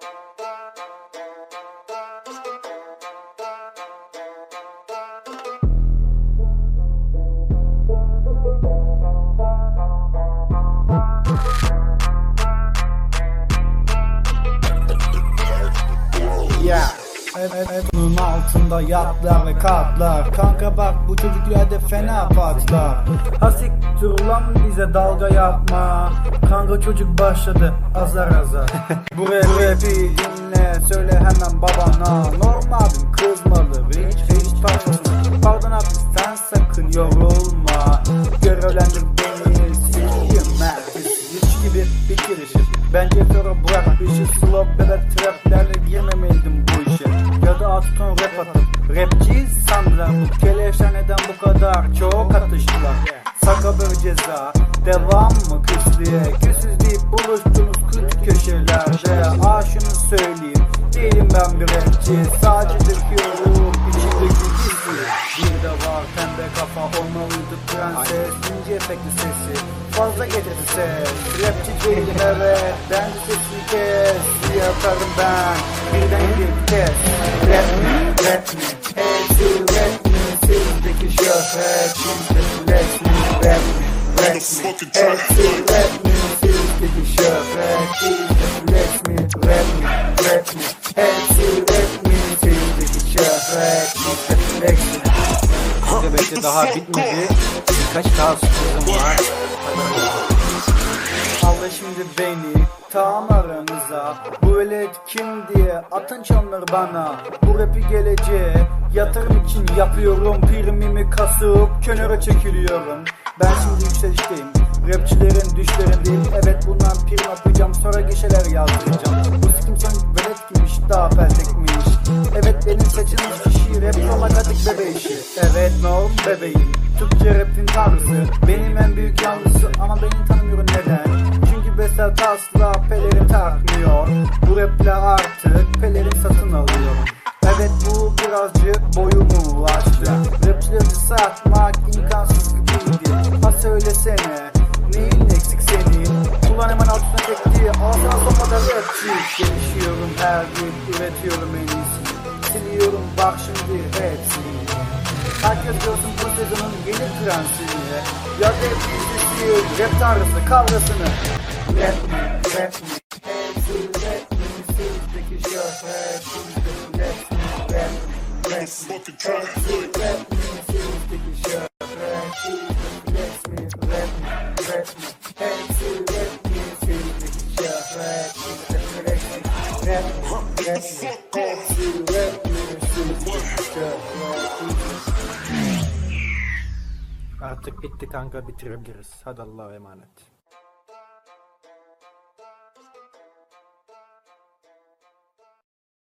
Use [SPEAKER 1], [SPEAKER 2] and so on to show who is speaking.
[SPEAKER 1] Thank you. Evet, evet, bunun altında yatlar ve katlar. Kanka bak bu çocuklarda fena patlar. Hasik ulan bize dalga yapma. Kanka çocuk başladı azar azar. Bu rap rapi dinle söyle hemen babana. Normalim kızmalı hiç hiç taşmasın Pardon abi sen sakın yorulma. Görevlendir beni sileyim merkez Hiç gibi bir girişim. Bence sonra bırak işi Slow bebek traplerle girmemeliydim bu işe Ya da Aston rap atıp Rapçiyiz sandılar Bu keleşler neden bu kadar çok atıştılar. Saka bir ceza. Devam mı küslüğe Küsüz deyip buluştunuz küçük köşelerde. Aa şunu söyleyeyim. Değilim ben bir rapçi. Sadece döküyorum içimdeki hissi Bir de var pembe kafa olmalıydı prenses. İnce efektli sesi. Fazla getirdi ses. Rapçi değilim evet. Ben de Yaparım ben Birden bir vites Rap mi? Rap mi? Hepsi rap mi? Sizdeki şöhret Kimse flex mi? Rap mi? Rap mi? Hepsi rap mi? Sizdeki şöhret Kimse flex mi? Rap mi? Rap mi? Hepsi rap mi? Sizdeki şöhret Kimse flex mi?
[SPEAKER 2] Bekle daha bitmedi. Birkaç daha sürprizim var.
[SPEAKER 1] Al şimdi beni tam aranıza. Bu velet kim diye atın çanları bana. Bu rapi geleceğe yatırım için yapıyorum. Primimi kasıp kenara çekiliyorum. Ben şimdi yükselişteyim. Rapçilerin düşlerindeyim Evet bundan prim yapacağım. Sonra gişeler yazdıracağım. Bu sikim sen velet giymiş daha peltekmiş Evet benim seçilmiş kişi. Rap romakatik bebe işi Evet norm bebeğim? Türkçe rapin tarzı. Benim en büyük yanlısı ama beni tanımıyorum. Neden? Çünkü Besat asla pelerin takmıyor. Bu rapler artık pelerin satın alıyorum Evet bu birazcık boyumu ulaştı. Rapçileri satmak imkansız gibiydi Ha söylesene Neyin eksik senin? Kullan hemen altına tekti Ağzına sokmadan rapçi. Gelişiyorum her gün üretiyorum en iyisini Siliyorum bak şimdi hepsini. Herkes görsün bu sezonun yeni prensini Ya rap dizisi, rap tanrısı kavrasını
[SPEAKER 2] Artık bitti kanka bitirebiliriz. Hadi Allah'a emanet.